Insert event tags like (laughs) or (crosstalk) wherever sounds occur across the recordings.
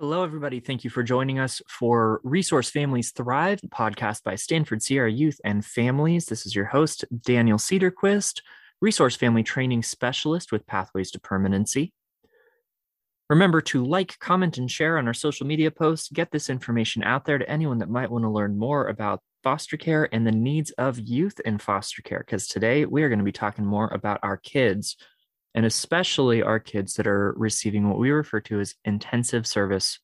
Hello, everybody. Thank you for joining us for Resource Families Thrive, podcast by Stanford Sierra Youth and Families. This is your host, Daniel Cedarquist, Resource Family Training Specialist with Pathways to Permanency. Remember to like, comment, and share on our social media posts. Get this information out there to anyone that might want to learn more about foster care and the needs of youth in foster care, because today we are going to be talking more about our kids and especially our kids that are receiving what we refer to as intensive service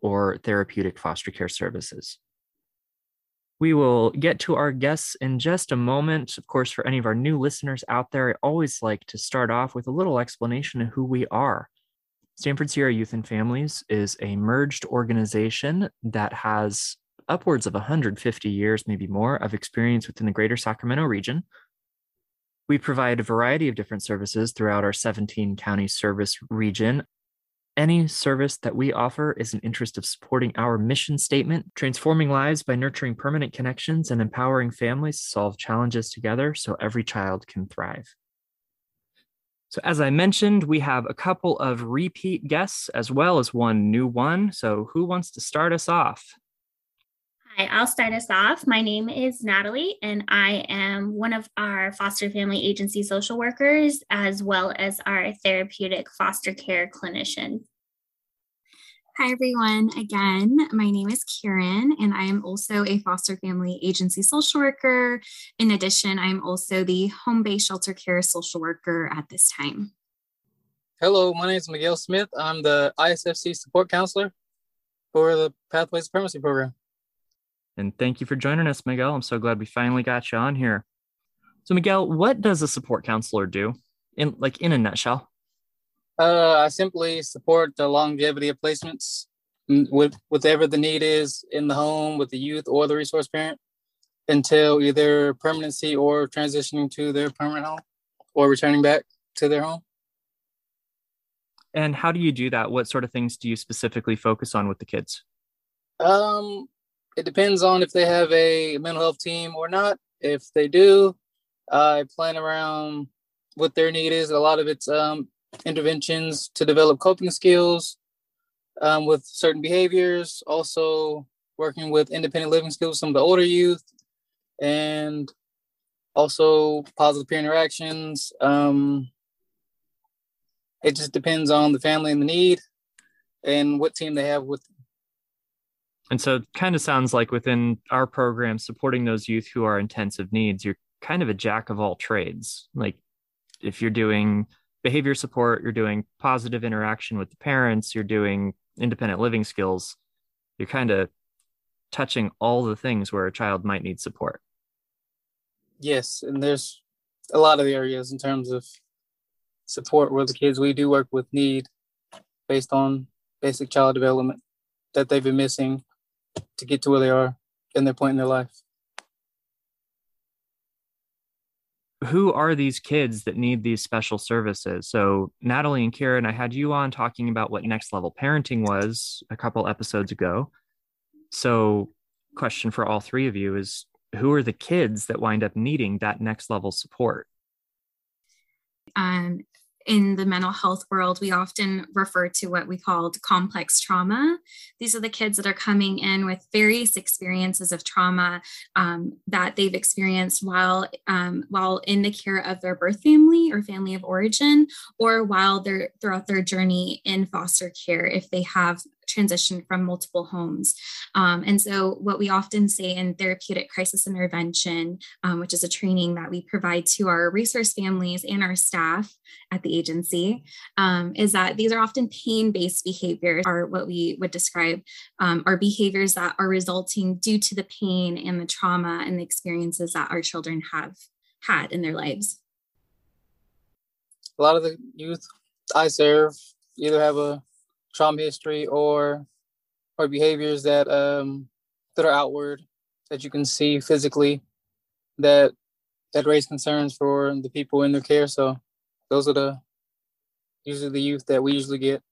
or therapeutic foster care services. We will get to our guests in just a moment. Of course, for any of our new listeners out there, I always like to start off with a little explanation of who we are. Stanford Sierra Youth and Families is a merged organization that has upwards of 150 years, maybe more, of experience within the greater Sacramento region. We provide a variety of different services throughout our 17 county service region. Any service that we offer is an interest of supporting our mission statement, transforming lives by nurturing permanent connections and empowering families to solve challenges together so every child can thrive. So, as I mentioned, we have a couple of repeat guests as well as one new one. So, who wants to start us off? Hi, I'll start us off. My name is Natalie, and I am one of our foster family agency social workers, as well as our therapeutic foster care clinician. Hi, everyone. Again, my name is Karen, and I am also a foster family agency social worker. In addition, I'm also the home based shelter care social worker at this time. Hello, my name is Miguel Smith. I'm the ISFC support counselor for the Pathways Permanency Program. And thank you for joining us, Miguel. I'm so glad we finally got you on here. So, Miguel, what does a support counselor do, in like in a nutshell? Uh, I simply support the longevity of placements with whatever the need is in the home with the youth or the resource parent until either permanency or transitioning to their permanent home or returning back to their home. And how do you do that? What sort of things do you specifically focus on with the kids? Um, it depends on if they have a mental health team or not. If they do, I plan around what their need is. A lot of it's um, interventions to develop coping skills um, with certain behaviors, also working with independent living skills, some of the older youth, and also positive peer interactions. Um, it just depends on the family and the need and what team they have with and so it kind of sounds like within our program, supporting those youth who are intensive needs, you're kind of a jack of all trades. Like if you're doing behavior support, you're doing positive interaction with the parents, you're doing independent living skills, you're kind of touching all the things where a child might need support. Yes, and there's a lot of areas in terms of support where the kids we do work with need based on basic child development that they've been missing to get to where they are in their point in their life. Who are these kids that need these special services? So, Natalie and Karen, I had you on talking about what next level parenting was a couple episodes ago. So, question for all three of you is who are the kids that wind up needing that next level support? Um, in the mental health world, we often refer to what we called complex trauma. These are the kids that are coming in with various experiences of trauma um, that they've experienced while um, while in the care of their birth family or family of origin, or while they're throughout their journey in foster care if they have transition from multiple homes. Um, and so, what we often say in therapeutic crisis intervention, um, which is a training that we provide to our resource families and our staff at the agency, um, is that these are often pain based behaviors, are what we would describe um, are behaviors that are resulting due to the pain and the trauma and the experiences that our children have had in their lives. A lot of the youth I serve either have a trauma history or or behaviors that um that are outward that you can see physically that that raise concerns for the people in their care. So those are the usually the youth that we usually get.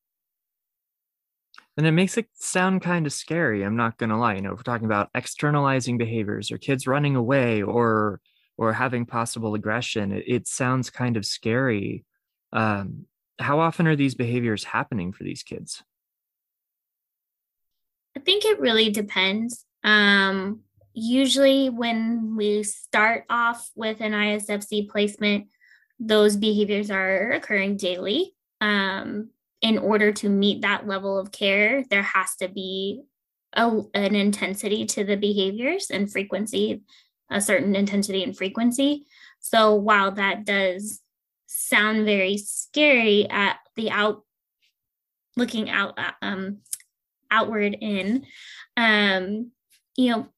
And it makes it sound kind of scary. I'm not gonna lie. You know, if we're talking about externalizing behaviors or kids running away or or having possible aggression, it, it sounds kind of scary. Um, how often are these behaviors happening for these kids? I think it really depends. Um, usually, when we start off with an ISFC placement, those behaviors are occurring daily. Um, in order to meet that level of care, there has to be a, an intensity to the behaviors and frequency, a certain intensity and frequency. So while that does sound very scary at the out looking out um outward in. Um you know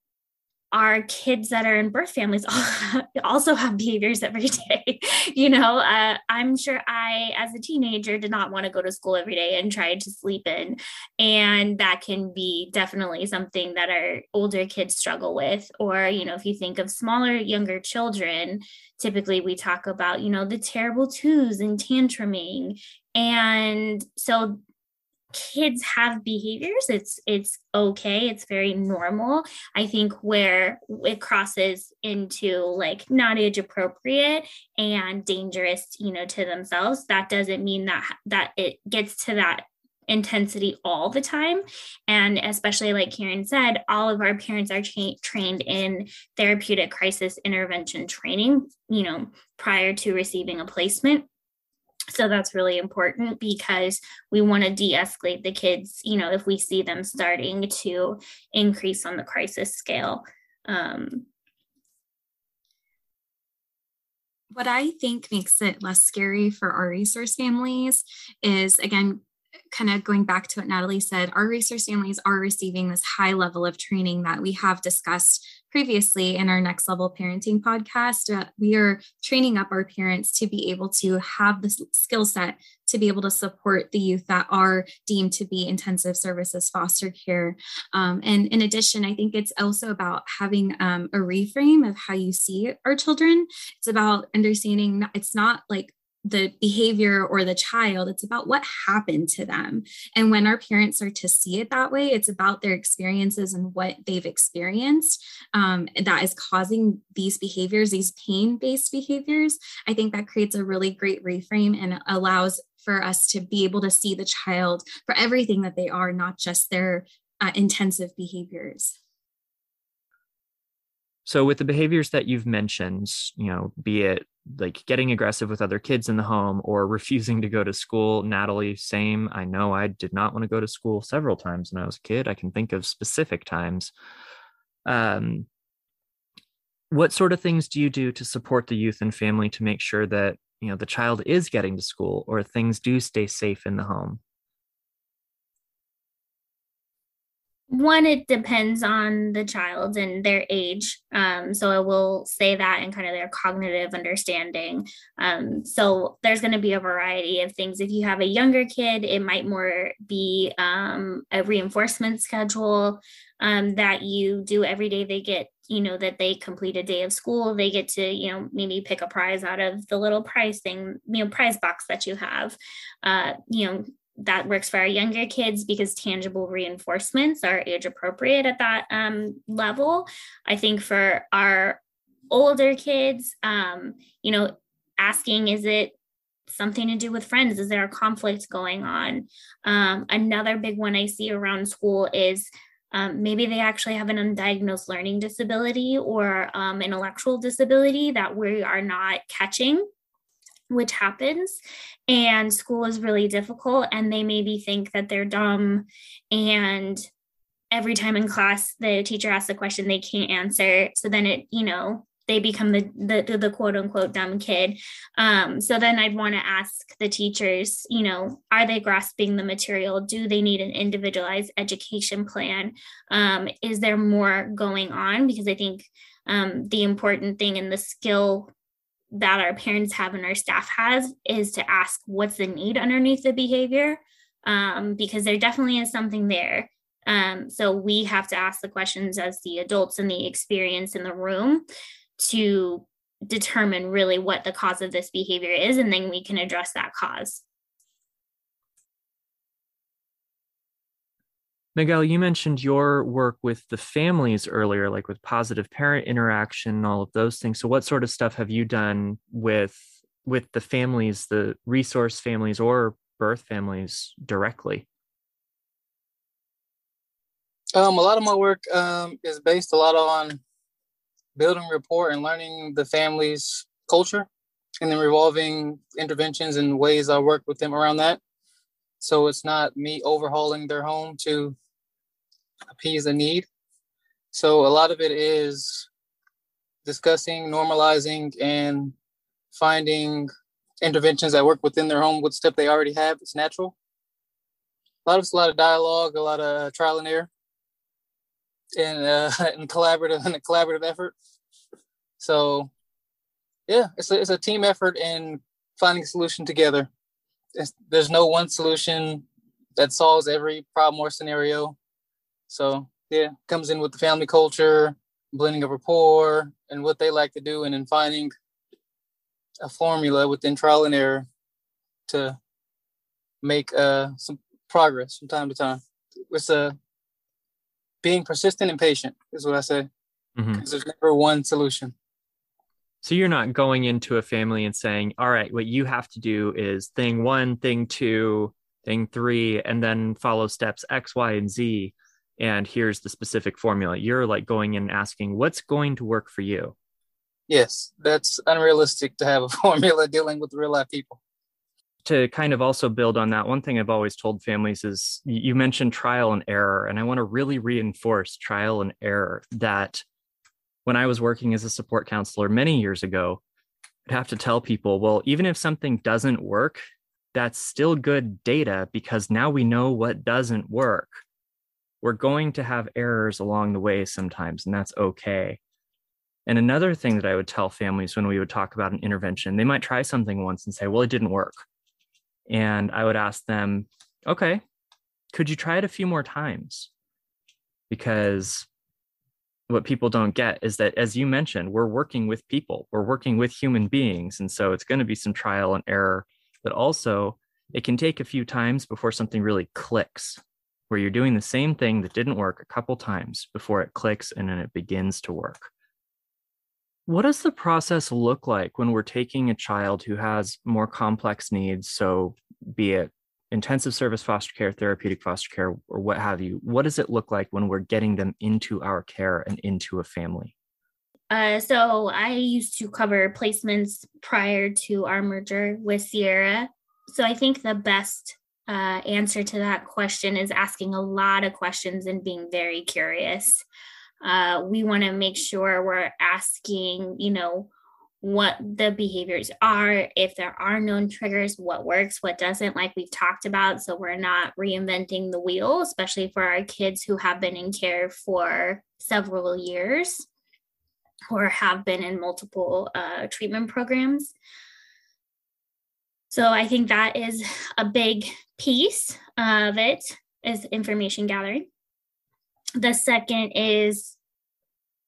our kids that are in birth families (laughs) also have behaviors every day. (laughs) you know, uh, I'm sure I, as a teenager, did not want to go to school every day and tried to sleep in. And that can be definitely something that our older kids struggle with. Or, you know, if you think of smaller, younger children, typically we talk about, you know, the terrible twos and tantruming. And so kids have behaviors it's it's okay it's very normal. I think where it crosses into like not age appropriate and dangerous you know to themselves that doesn't mean that that it gets to that intensity all the time. And especially like karen said all of our parents are tra- trained in therapeutic crisis intervention training you know prior to receiving a placement so that's really important because we want to de-escalate the kids you know if we see them starting to increase on the crisis scale. Um, what i think makes it less scary for our resource families is again kind of going back to what natalie said our resource families are receiving this high level of training that we have discussed previously in our next level parenting podcast, uh, we are training up our parents to be able to have the skill set to be able to support the youth that are deemed to be intensive services foster care. Um, and in addition, I think it's also about having um, a reframe of how you see our children. It's about understanding it's not like the behavior or the child it's about what happened to them. And when our parents are to see it that way it's about their experiences and what they've experienced um, that is causing these behaviors these pain-based behaviors. I think that creates a really great reframe and allows for us to be able to see the child for everything that they are not just their uh, intensive behaviors. So with the behaviors that you've mentioned, you know, be it like getting aggressive with other kids in the home or (laughs) refusing to go to school, Natalie, same. I know I did not want to go to school several times when I was a kid. I can think of specific times. Um, what sort of things do you do to support the youth and family to make sure that you know the child is getting to school or things do stay safe in the home? One it depends on the child and their age. Um, so i will say that and kind of their cognitive understanding. Um, so there's going to be a variety of things. If you have a younger kid it might more be um, a reinforcement schedule um, that you do every day. They get you know that they complete a day of school. They get to you know maybe pick a prize out of the little prize thing you know prize box that you have. Uh, you know that works for our younger kids because tangible reinforcements are age appropriate at that um, level. I think for our older kids, um, you know, asking, is it something to do with friends? Is there a conflict going on? Um, another big one I see around school is um, maybe they actually have an undiagnosed learning disability or um, intellectual disability that we are not catching which happens and school is really difficult and they maybe think that they're dumb and every time in class the teacher asks a question they can't answer so then it you know they become the the, the quote unquote dumb kid. Um, so then i'd want to ask the teachers you know are they grasping the material? Do they need an individualized education plan? Um, is there more going on? Because i think um, the important thing in the skill that our parents have and our staff has is to ask what's the need underneath the behavior um, because there definitely is something there. Um, so we have to ask the questions as the adults and the experience in the room to determine really what the cause of this behavior is and then we can address that cause Miguel, you mentioned your work with the families earlier, like with positive parent interaction and all of those things. So what sort of stuff have you done with with the families, the resource families or birth families directly? Um, a lot of my work um, is based a lot on building rapport and learning the family's culture, and then revolving interventions and ways I work with them around that. So it's not me overhauling their home to appease a need. So a lot of it is discussing, normalizing, and finding interventions that work within their home with stuff they already have. It's natural. A lot of it's a lot of dialogue, a lot of trial and error, and uh, (laughs) and collaborative and a collaborative effort. So, yeah, it's a, it's a team effort in finding a solution together. It's, there's no one solution that solves every problem or scenario. So yeah, comes in with the family culture, blending of rapport, and what they like to do, and then finding a formula within trial and error to make uh, some progress from time to time. It's a uh, being persistent and patient is what I say. Mm-hmm. There's never one solution. So you're not going into a family and saying, all right, what you have to do is thing one, thing two, thing three, and then follow steps X, Y, and Z. And here's the specific formula. You're like going in and asking, what's going to work for you? Yes, that's unrealistic to have a (laughs) formula dealing with real life people. To kind of also build on that, one thing I've always told families is you mentioned trial and error. And I want to really reinforce trial and error that when I was working as a support counselor many years ago, I'd have to tell people, well, even if something doesn't work, that's still good data because now we know what doesn't work. We're going to have errors along the way sometimes, and that's okay. And another thing that I would tell families when we would talk about an intervention, they might try something once and say, well, it didn't work. And I would ask them, okay, could you try it a few more times? Because what people don't get is that as you mentioned we're working with people we're working with human beings and so it's going to be some trial and error but also it can take a few times before something really clicks where you're doing the same thing that didn't work a couple times before it clicks and then it begins to work what does the process look like when we're taking a child who has more complex needs so be it intensive service foster care, therapeutic foster care, or what have you, what does it look like when we're getting them into our care and into a family? Uh, so I used to cover placements prior to our merger with Sierra. So I think the best uh, answer to that question is asking a lot of questions and being very curious. Uh, we want to make sure we're asking, you know, what the behaviors are, if there are known triggers, what works, what doesn't, like we've talked about. So we're not reinventing the wheel, especially for our kids who have been in care for several years or have been in multiple uh, treatment programs. So I think that is a big piece of it is information gathering. The second is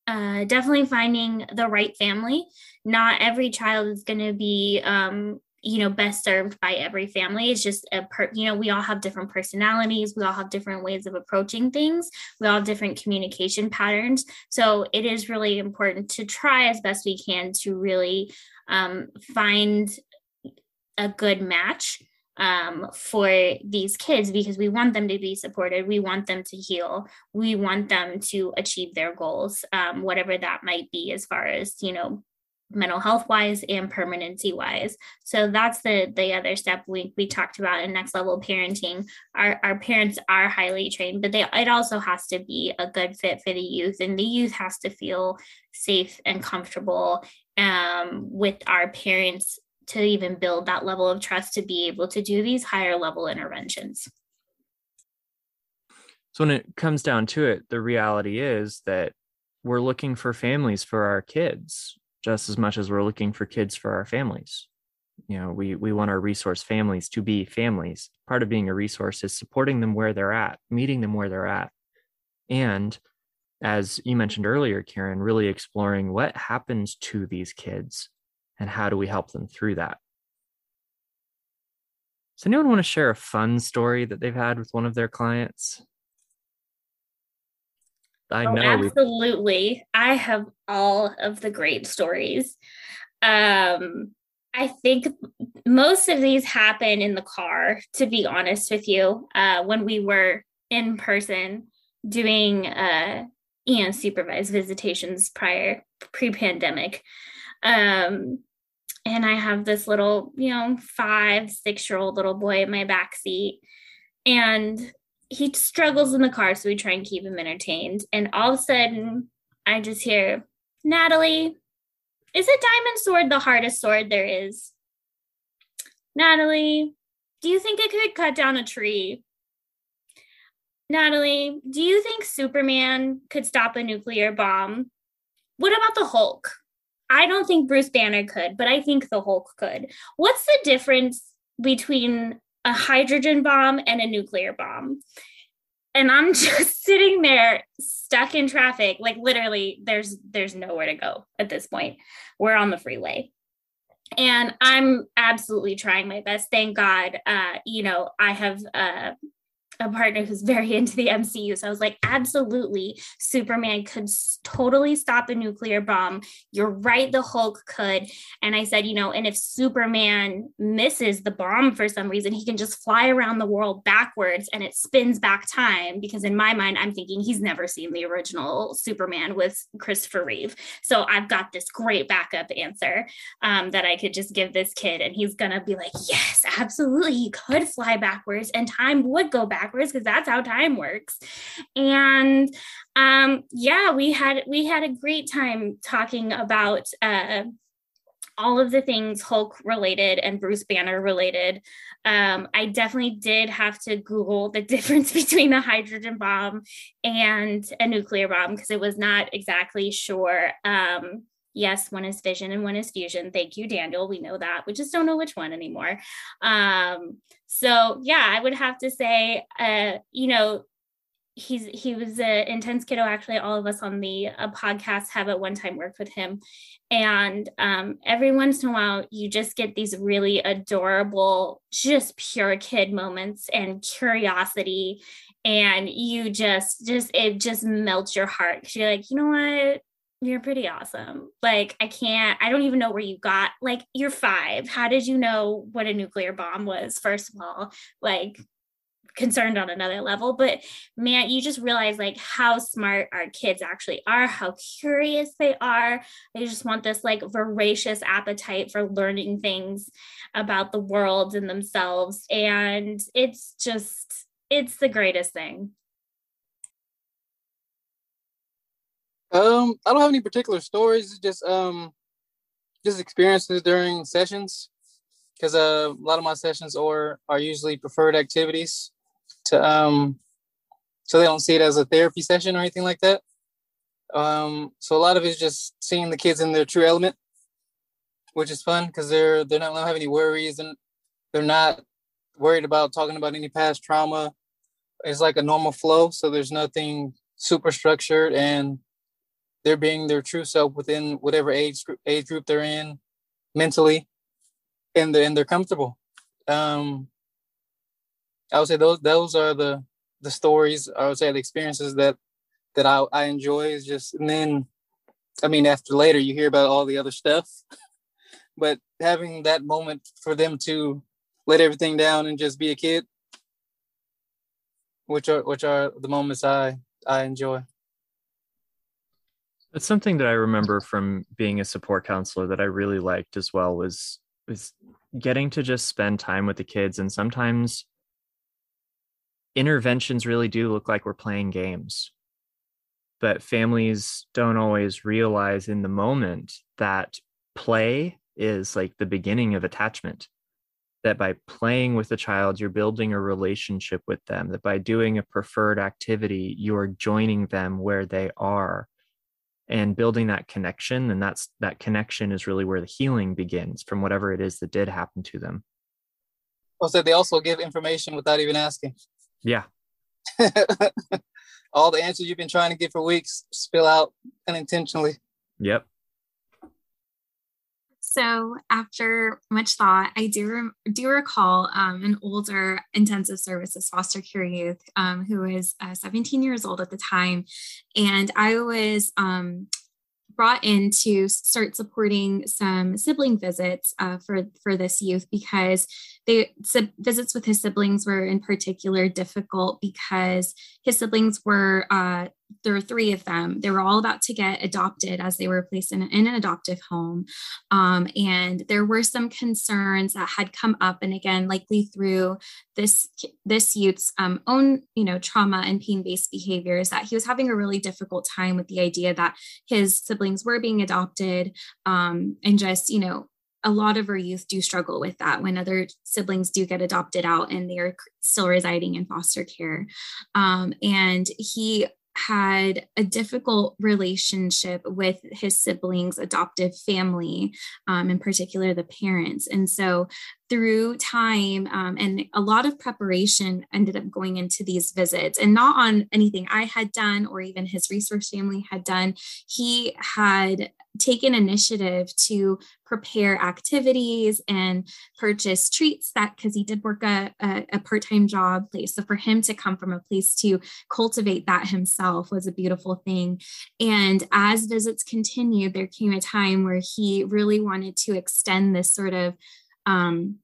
uh, definitely finding the right family. Not every child is going to be, um, you know, best served by every family. It's just a per, you know, we all have different personalities. We all have different ways of approaching things. We all have different communication patterns. So it is really important to try as best we can to really um, find a good match um, for these kids because we want them to be supported. We want them to heal. We want them to achieve their goals, um, whatever that might be, as far as, you know, mental health wise and permanency wise so that's the the other step we we talked about in next level parenting our our parents are highly trained but they it also has to be a good fit for the youth and the youth has to feel safe and comfortable um, with our parents to even build that level of trust to be able to do these higher level interventions. So when it comes down to it, the reality is that we're looking for families for our kids just as much as we're looking for kids for our families. You know, we we want our resource families to be families. Part of being a resource is supporting them where they're at, meeting them where they're at. And as you mentioned earlier, Karen, really exploring what happens to these kids and how do we help them through that? Does anyone want to share a fun story that they've had with one of their clients? I oh, know absolutely. I have all of the great stories. Um, I think most of these happen in the car, to be honest with you. Uh, when we were in person, doing uh, you know supervised visitations prior pre-pandemic. Um, and I have this little, you know, five, six year old little boy in my back seat. And he struggles in the car, so we try and keep him entertained. And all of a sudden, I just hear, Natalie, is a diamond sword the hardest sword there is? Natalie, do you think it could cut down a tree? Natalie, do you think Superman could stop a nuclear bomb? What about the Hulk? I don't think Bruce Banner could, but I think the Hulk could. What's the difference between a hydrogen bomb and a nuclear bomb? And I'm (laughs) just sitting there stuck in traffic. Like literally there's there's nowhere to go at this point. We're on the freeway. And I'm absolutely trying my best. Thank God. Uh, you know, I have uh a partner who's very into the MCU. So I was like, absolutely, Superman could totally stop a nuclear bomb. You're right, the Hulk could. And I said, you know, and if Superman misses the bomb for some reason, he can just fly around the world backwards and it spins back time. Because in my mind, I'm thinking he's never seen the original Superman with Christopher Reeve. So I've got this great backup answer um, that I could just give this kid. And he's going to be like, yes, absolutely. He could fly backwards and time would go back backwards because that's how time works. And um, yeah, we had we had a great time talking about uh, all of the things Hulk related and Bruce Banner related. Um, I definitely did have to Google the (laughs) difference between a hydrogen bomb and a nuclear bomb because it was not exactly sure. Um, yes, one is fission and one is fusion. Thank you, Daniel. We know that. We just don't know which one anymore. Um, so yeah, I would have to say, uh, you know, he's he was an intense kiddo. Actually, all of us on the uh, podcast have at one time worked with him, and um, every once in a while, you just get these really adorable, just pure kid moments and curiosity and you just just it just melts your heart because you're like you know what you're pretty awesome. Like, I can't, I don't even know where you got, like, you're five. How did you know what a nuclear bomb was, first of all? Like, concerned on another level but man you just realize like how smart our kids actually are how curious they are they just want this like voracious appetite for learning things about the world and themselves and it's just it's the greatest thing Um, I don't have any particular stories. Just um, just experiences during sessions, because uh, a lot of my sessions are are usually preferred activities to um, so they don't see it as a therapy session or anything like that. Um, so a lot of it's just seeing the kids in their true element, which is fun because they're they're not don't have any worries and they're not worried about talking about any past trauma. It's like a normal flow, so there's nothing super structured and they're being their true self within whatever age age group they're in mentally and they're, and they're comfortable. Um i would say those those are the the stories i would say the experiences that that i i enjoy is just and then i mean after later you hear about all the other stuff (laughs) but having that moment for them to let everything down and just be a kid which are which are the moments i i enjoy that's something that I remember from being a support counselor that I really liked as well was was getting to just spend time with the kids and sometimes interventions really do look like we're playing games. But families don't always realize in the moment that play is like the beginning of attachment. That by playing with a child, you're building a relationship with them. That by doing a preferred activity, you're joining them where they are and building that connection and that's that connection is really where the healing begins from whatever it is that did happen to them. Oh, also they also give information without even asking. Yeah. (laughs) All the answers you've been trying to get for weeks spill out unintentionally. Yep so after much thought, I do do recall um, an older intensive services foster care youth um, who was uh, 17 years old at the time, and I was um, brought in to start supporting some sibling visits uh, for for this youth because they visits with his siblings were in particular difficult because his siblings were uh, there were three of them. They were all about to get adopted as they were placed in, in an adoptive home. Um, and there were some concerns that had come up, and again, likely through this this youth's um, own, you know, trauma and pain-based behaviors, that he was having a really difficult time with the idea that his siblings were being adopted, um, and just, you know, a lot of our youth do struggle with that when other siblings do get adopted out and they're still residing in foster care. Um, and he had a difficult relationship with his siblings' adoptive family, um, in particular the parents. And so, through time um, and a lot of preparation, ended up going into these visits, and not on anything I had done or even his resource family had done. He had taken initiative to prepare activities and purchase treats that because he did work a, a, a, part-time job place so for him to come from a place to cultivate that himself was a beautiful thing and as visits continued there came a time where he really wanted to extend this sort of um,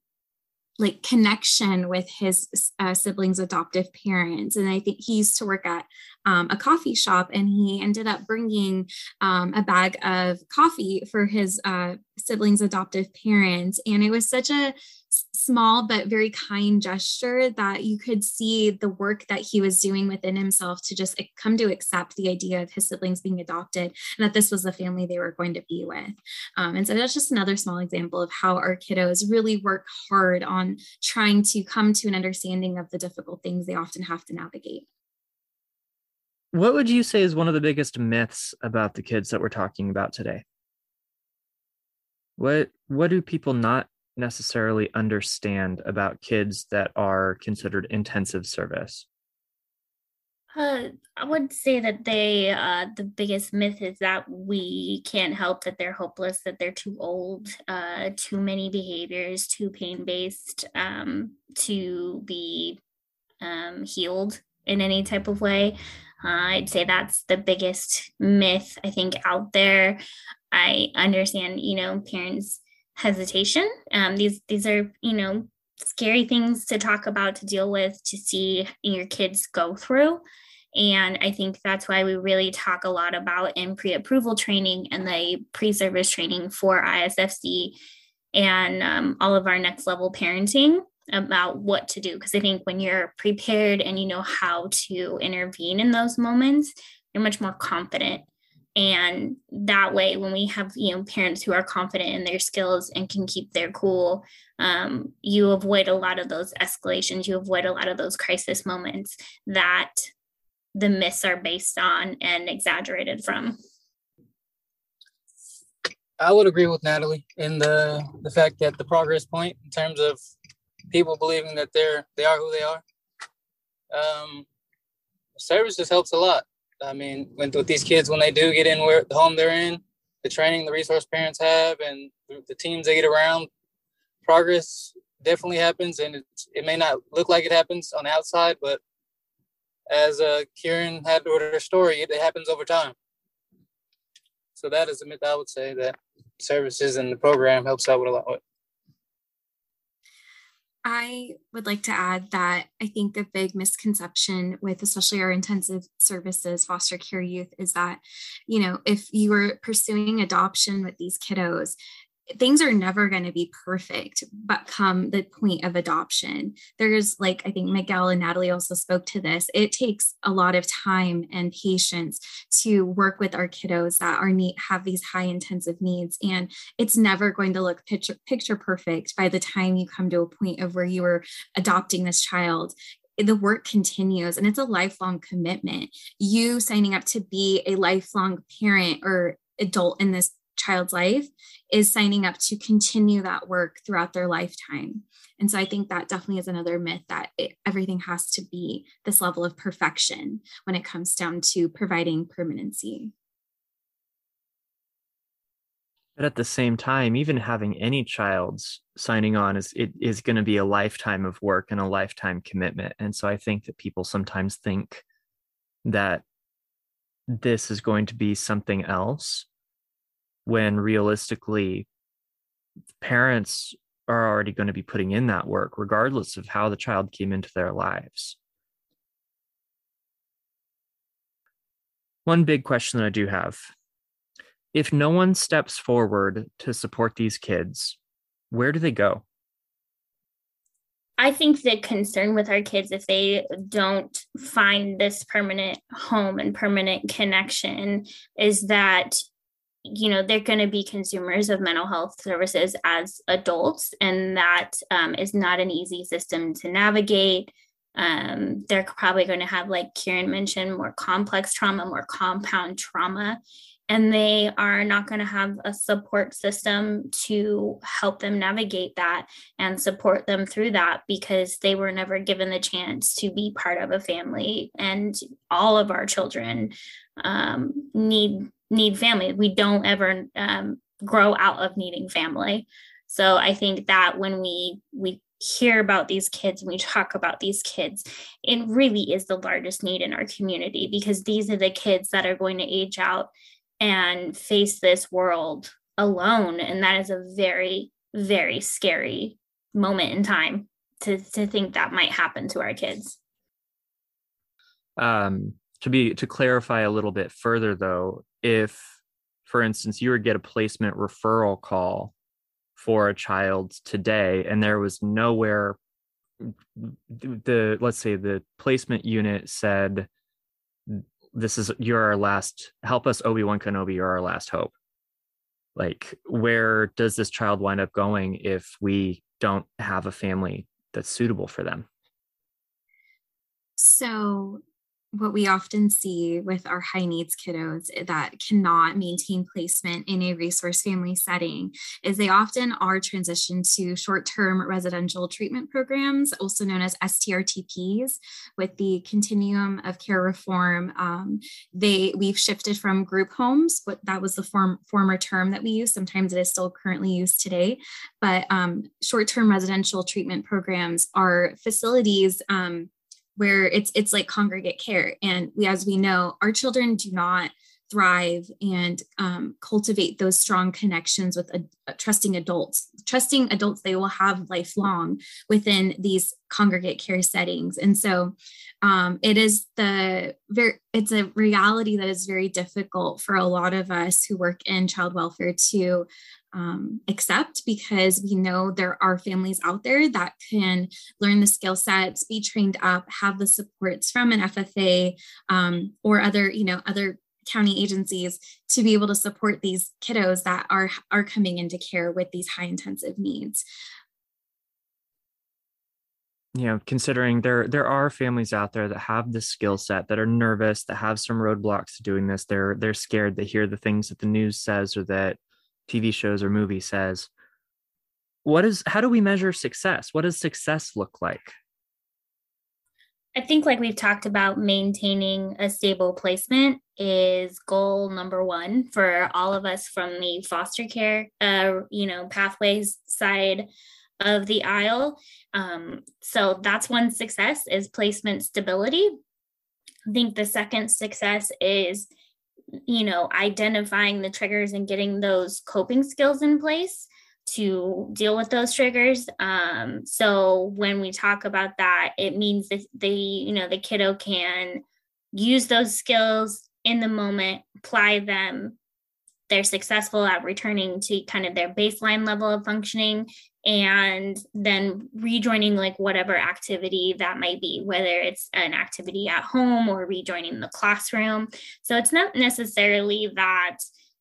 like connection with his uh, siblings adoptive parents. And i think he used to work at um, a coffee shop and he ended up bringing um, a bag of coffee for his uh, siblings adoptive parents. And it was such a small but very kind gesture that you could see the work that he was doing within himself to just come to accept the idea of his siblings being adopted and that this was the family they were going to be with. Um, and so that's just another small example of how our kiddos really work hard on trying to come to an understanding of the difficult things they often have to navigate. What would you say is one of the biggest myths about the kids that we're talking about today? What what do people not necessarily understand about kids that are considered intensive service? Uh, I would say that they, uh, the biggest myth is that we can't help, that they're hopeless, that they're too old, uh, too many behaviors, too pain based um, to be um, healed in any type of way. Uh, I'd say that's the biggest myth I think out there. I understand, you know, parents hesitation. Um, these these are you know scary things to talk about, to deal with, to see your kids go through. And I think that's why we really talk a lot about in pre approval training and the pre service training for ISFC and um, all of our next level parenting about what to do. Because I think when you're prepared and you know how to intervene in those moments, you're much more confident and that way when we have you know parents who are confident in their skills and can keep their cool um, you avoid a lot of those escalations you avoid a lot of those crisis moments that the myths are based on and exaggerated from. I would agree with natalie in the the fact that the progress point in terms of people believing that they're they are who they are um service just helps a lot I mean, with, these kids, when they do get in where the home they're in, the training the resource parents have, and the teams they get around, progress definitely happens. And it, it may not look like it happens on the outside, but as uh, Kieran had with her story, it, it happens over time. So that is a myth I would say that services and the program helps out with a lot. I would like to add that I think the big misconception with especially our intensive services foster care youth is that, you know, if you are pursuing adoption with these kiddos, things are never going to be perfect but come the point of adoption. There's like i think miguel and natalie also spoke to this it takes a lot of time and patience to work with our kiddos that are need have these high intensive needs and it's never going to look picture picture perfect by the time you come to a point of where you are adopting this child. The work continues and it's a lifelong commitment. You signing up to be a lifelong parent or adult in this child's life is signing up to continue that work throughout their lifetime. And so I think that definitely is another myth that it, everything has to be this level of perfection when it comes down to providing permanency. But at the same time, even having any child's signing on is it is going to be a lifetime of work and a lifetime commitment. And so I think that people sometimes think that this is going to be something else when realistically parents are already going to be putting in that work, regardless of how the child came into their lives. One big question that I do have if no one steps forward to support these kids, where do they go? I think the concern with our kids, if they don't find this permanent home and permanent connection, is that you know they're going to be consumers of mental health services as adults and that um, is not an easy system to navigate. Um, they're probably going to have like kieran mentioned more complex trauma more compound trauma and they are not going to have a support system to help them navigate that and support them through that because they were never given the chance to be part of a family and all of our children um, need need family we don't ever um, grow out of needing family so i think that when we we hear about these kids and we talk about these kids, it really is the largest need in our community because these are the kids that are going to age out and face this world alone. And that is a very, very scary moment in time to, to think that might happen to our kids. Um, to be to clarify a little bit further though, if for instance you would get a placement referral call for a child today and there was nowhere the let's say the placement unit said this is you're our last help us obi-wan kenobi you're our last hope. Like where does this child wind up going if we don't have a family that's suitable for them? So what we often see with our high needs kiddos that cannot maintain placement in a resource family setting is they often are transitioned to short-term residential treatment programs, also known as STRTPs, with the continuum of care reform. Um, they we've shifted from group homes, but that was the form, former term that we use. Sometimes it is still currently used today, but um, short-term residential treatment programs are facilities. Um, where it's it's like congregate care. And we as we know our children do not thrive and um, cultivate those strong connections with a, a trusting adults trusting adults they will have lifelong within these congregate care settings. And so um, it is the very it's a reality that is very difficult for a lot of us who work in child welfare to um, accept because we know there are families out there that can learn the skill sets, be trained up, have the supports from an FFA um, or other, you know, other county agencies to be able to support these kiddos that are are coming into care with these high intensive needs. You know considering there there are families out there that have the skill set that are nervous that have some roadblocks to doing this. They're they're scared. They hear the things that the news says or that TV shows or movies says, what is how do we measure success? What does success look like? I think like we've talked about maintaining a stable placement is goal number 1 for all of us from the foster care uh you know pathways side of the aisle. Um, so that's one success is placement stability. I think the second success is you know, identifying the triggers and getting those coping skills in place to deal with those triggers. Um, so when we talk about that, it means that the, you know, the kiddo can use those skills in the moment, apply them. They're successful at returning to kind of their baseline level of functioning and then rejoining like whatever activity that might be, whether it's an activity at home or rejoining the classroom. So it's not necessarily that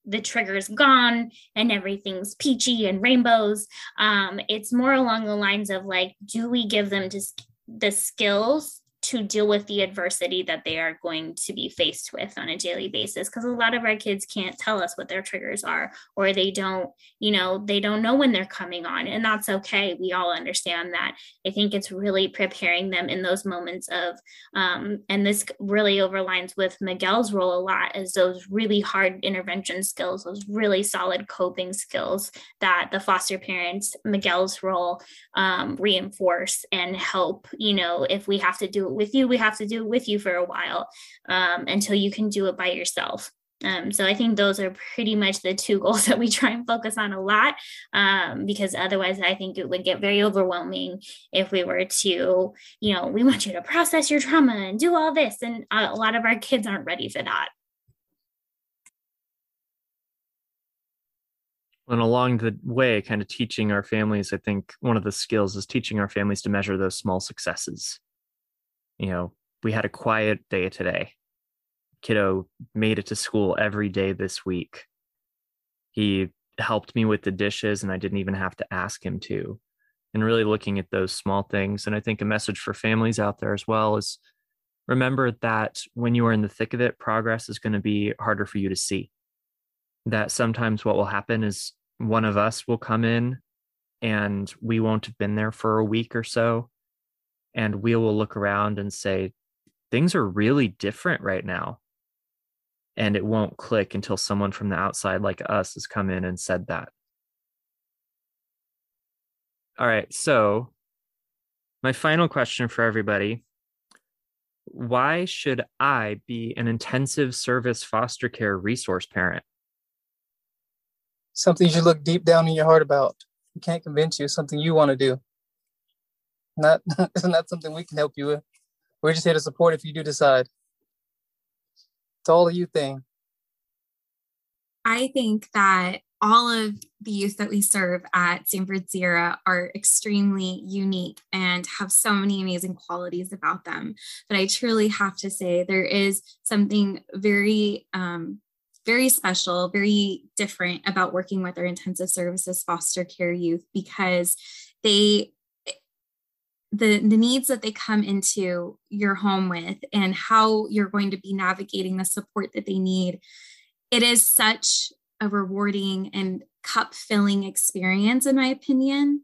the trigger's gone and everything's peachy and rainbows. Um, it's more along the lines of like, do we give them just the skills to deal with the adversity that they are going to be faced with on a daily basis because a lot of our kids can't tell us what their triggers are or they don't you know they don't know when they're coming on and that's okay. We all understand that. I think it's really preparing them in those moments of um, and this really overlines with miguel's role a lot as those really hard intervention skills those really solid coping skills that the foster parents miguel's role um, reinforce and help you know if we have to do it with you we have to do it with you for a while um, until you can do it by yourself Um, so I think those are pretty much the two (laughs) goals that we try and focus on a lot, um, because otherwise I think it would get very overwhelming if we were to, you know, we want you to process your trauma and do all this, and a lot of our kids aren't ready for that. And along the way, kind of teaching our families, I think one of the skills is teaching our families to measure those small successes. You know, we had a quiet day today kiddo made it to school every day this week. He helped me with the dishes and I didn't even have to ask him to. And really looking at those small things. And I think a message for families out there as well is remember that when you are in the thick of it, progress is going to be harder for you to see. That sometimes what will happen is one of us will come in and we won't have been there for a week or so. And we will look around and say, things are really different right now. And it won't click until someone from the outside like us has come in and said that. All right so my final question for everybody why should i be an intensive service foster care resource parent? Something you should look deep down in your heart about. We can't convince you something you want to do not (laughs) not that something we can help you with we're just here to support if you do decide it's all a you thing. I think that all of the youth that we serve at Stanford Sierra are extremely unique and have so many amazing qualities about them. But I truly have to say there is something very, um, very special, very different about working with our intensive services foster care youth because they the the needs that they come into your home with and how you're going to be navigating the support that they need. It is such a rewarding and cup filling experience in my opinion.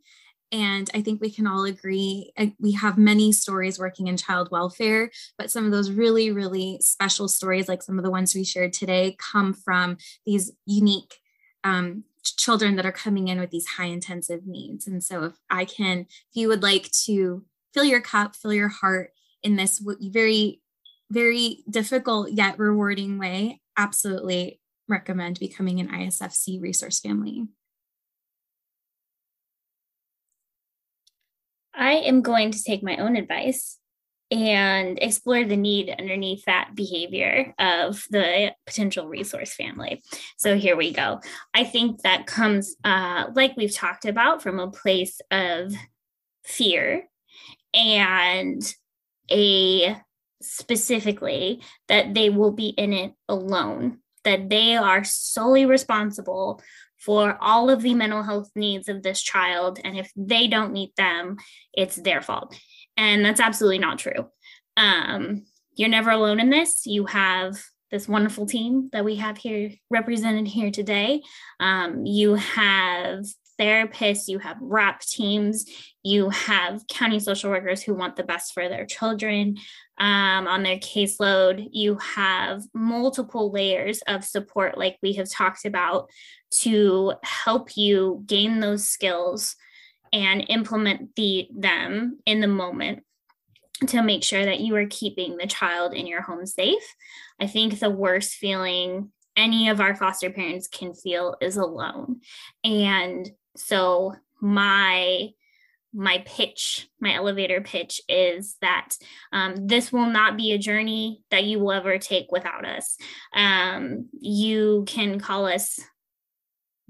And i think we can all agree uh, we have many stories working in child welfare but some of those really really special stories like some of the ones we shared today come from these unique um, children that are coming in with these high intensive needs. And so if I can, if you would like to fill your cup, fill your heart in this very, very difficult yet rewarding way, absolutely recommend becoming an ISFC resource family. I am going to take my own advice and explore the need underneath that behavior of the potential resource family. So here we go. I think that comes, uh, like we've talked about, from a place of fear and a specifically that they will be in it alone, that they are solely responsible for all of the mental health needs of this child. And if they don't meet them, it's their fault. And that's absolutely not true. Um, you're never alone in this. You have this wonderful team that we have here represented here today. Um, you have therapists, you have RAP teams, you have county social workers who want the best for their children um, on their caseload. You have multiple layers of support, like we have talked about, to help you gain those skills and implement the them in the moment to make sure that you are keeping the child in your home safe. I think the worst feeling any of our foster parents can feel is alone. And so my my pitch, my elevator pitch is that um, this will not be a journey that you will ever take without us. Um, you can call us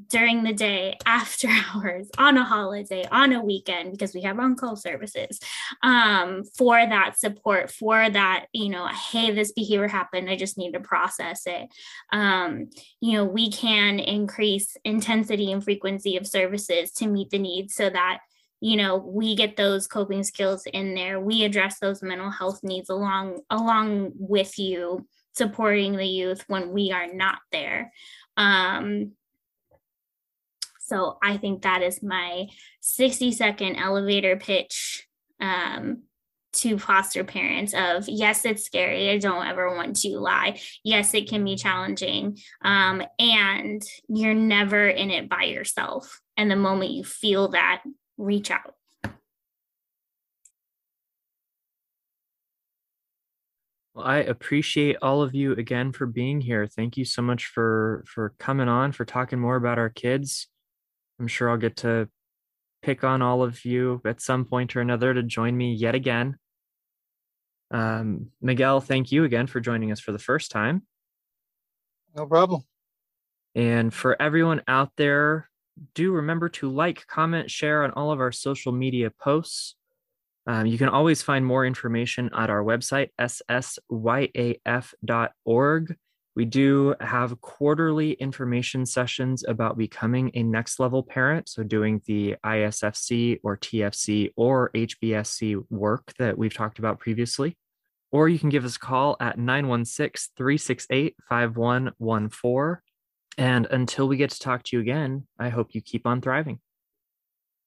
during the day, after (laughs) hours, on a holiday, on a weekend, because we have on call services um, for that support, for that, you know, hey, this behavior happened. I just need to process it. Um, you know, we can increase intensity and frequency of services to meet the needs so that you know we get those coping skills in there we address those mental health needs along along with you supporting the youth when we are not there um, so I think that is my 60 second elevator pitch um, to foster parents of yes, it's scary. I don't ever want to lie. Yes, it can be challenging. Um, and you're never in it by yourself. And the moment you feel that, reach out. Well, I appreciate all of you again for being here. Thank you so much for for coming on, for talking more about our kids. I'm sure I'll get to pick on all of you at some point or another to join me yet again. Um, Miguel, thank you again for joining us for the first time. No problem. And for everyone out there, do remember to like, comment, share on all of our social media posts. Um, you can always find more information at our website, ssyaf.org. We do have quarterly information sessions about becoming a next level parent. So, doing the ISFC or TFC or HBSC work that we've talked about previously. Or you can give us a call at 916 368 5114. And until we get to talk to you again, I hope you keep on thriving.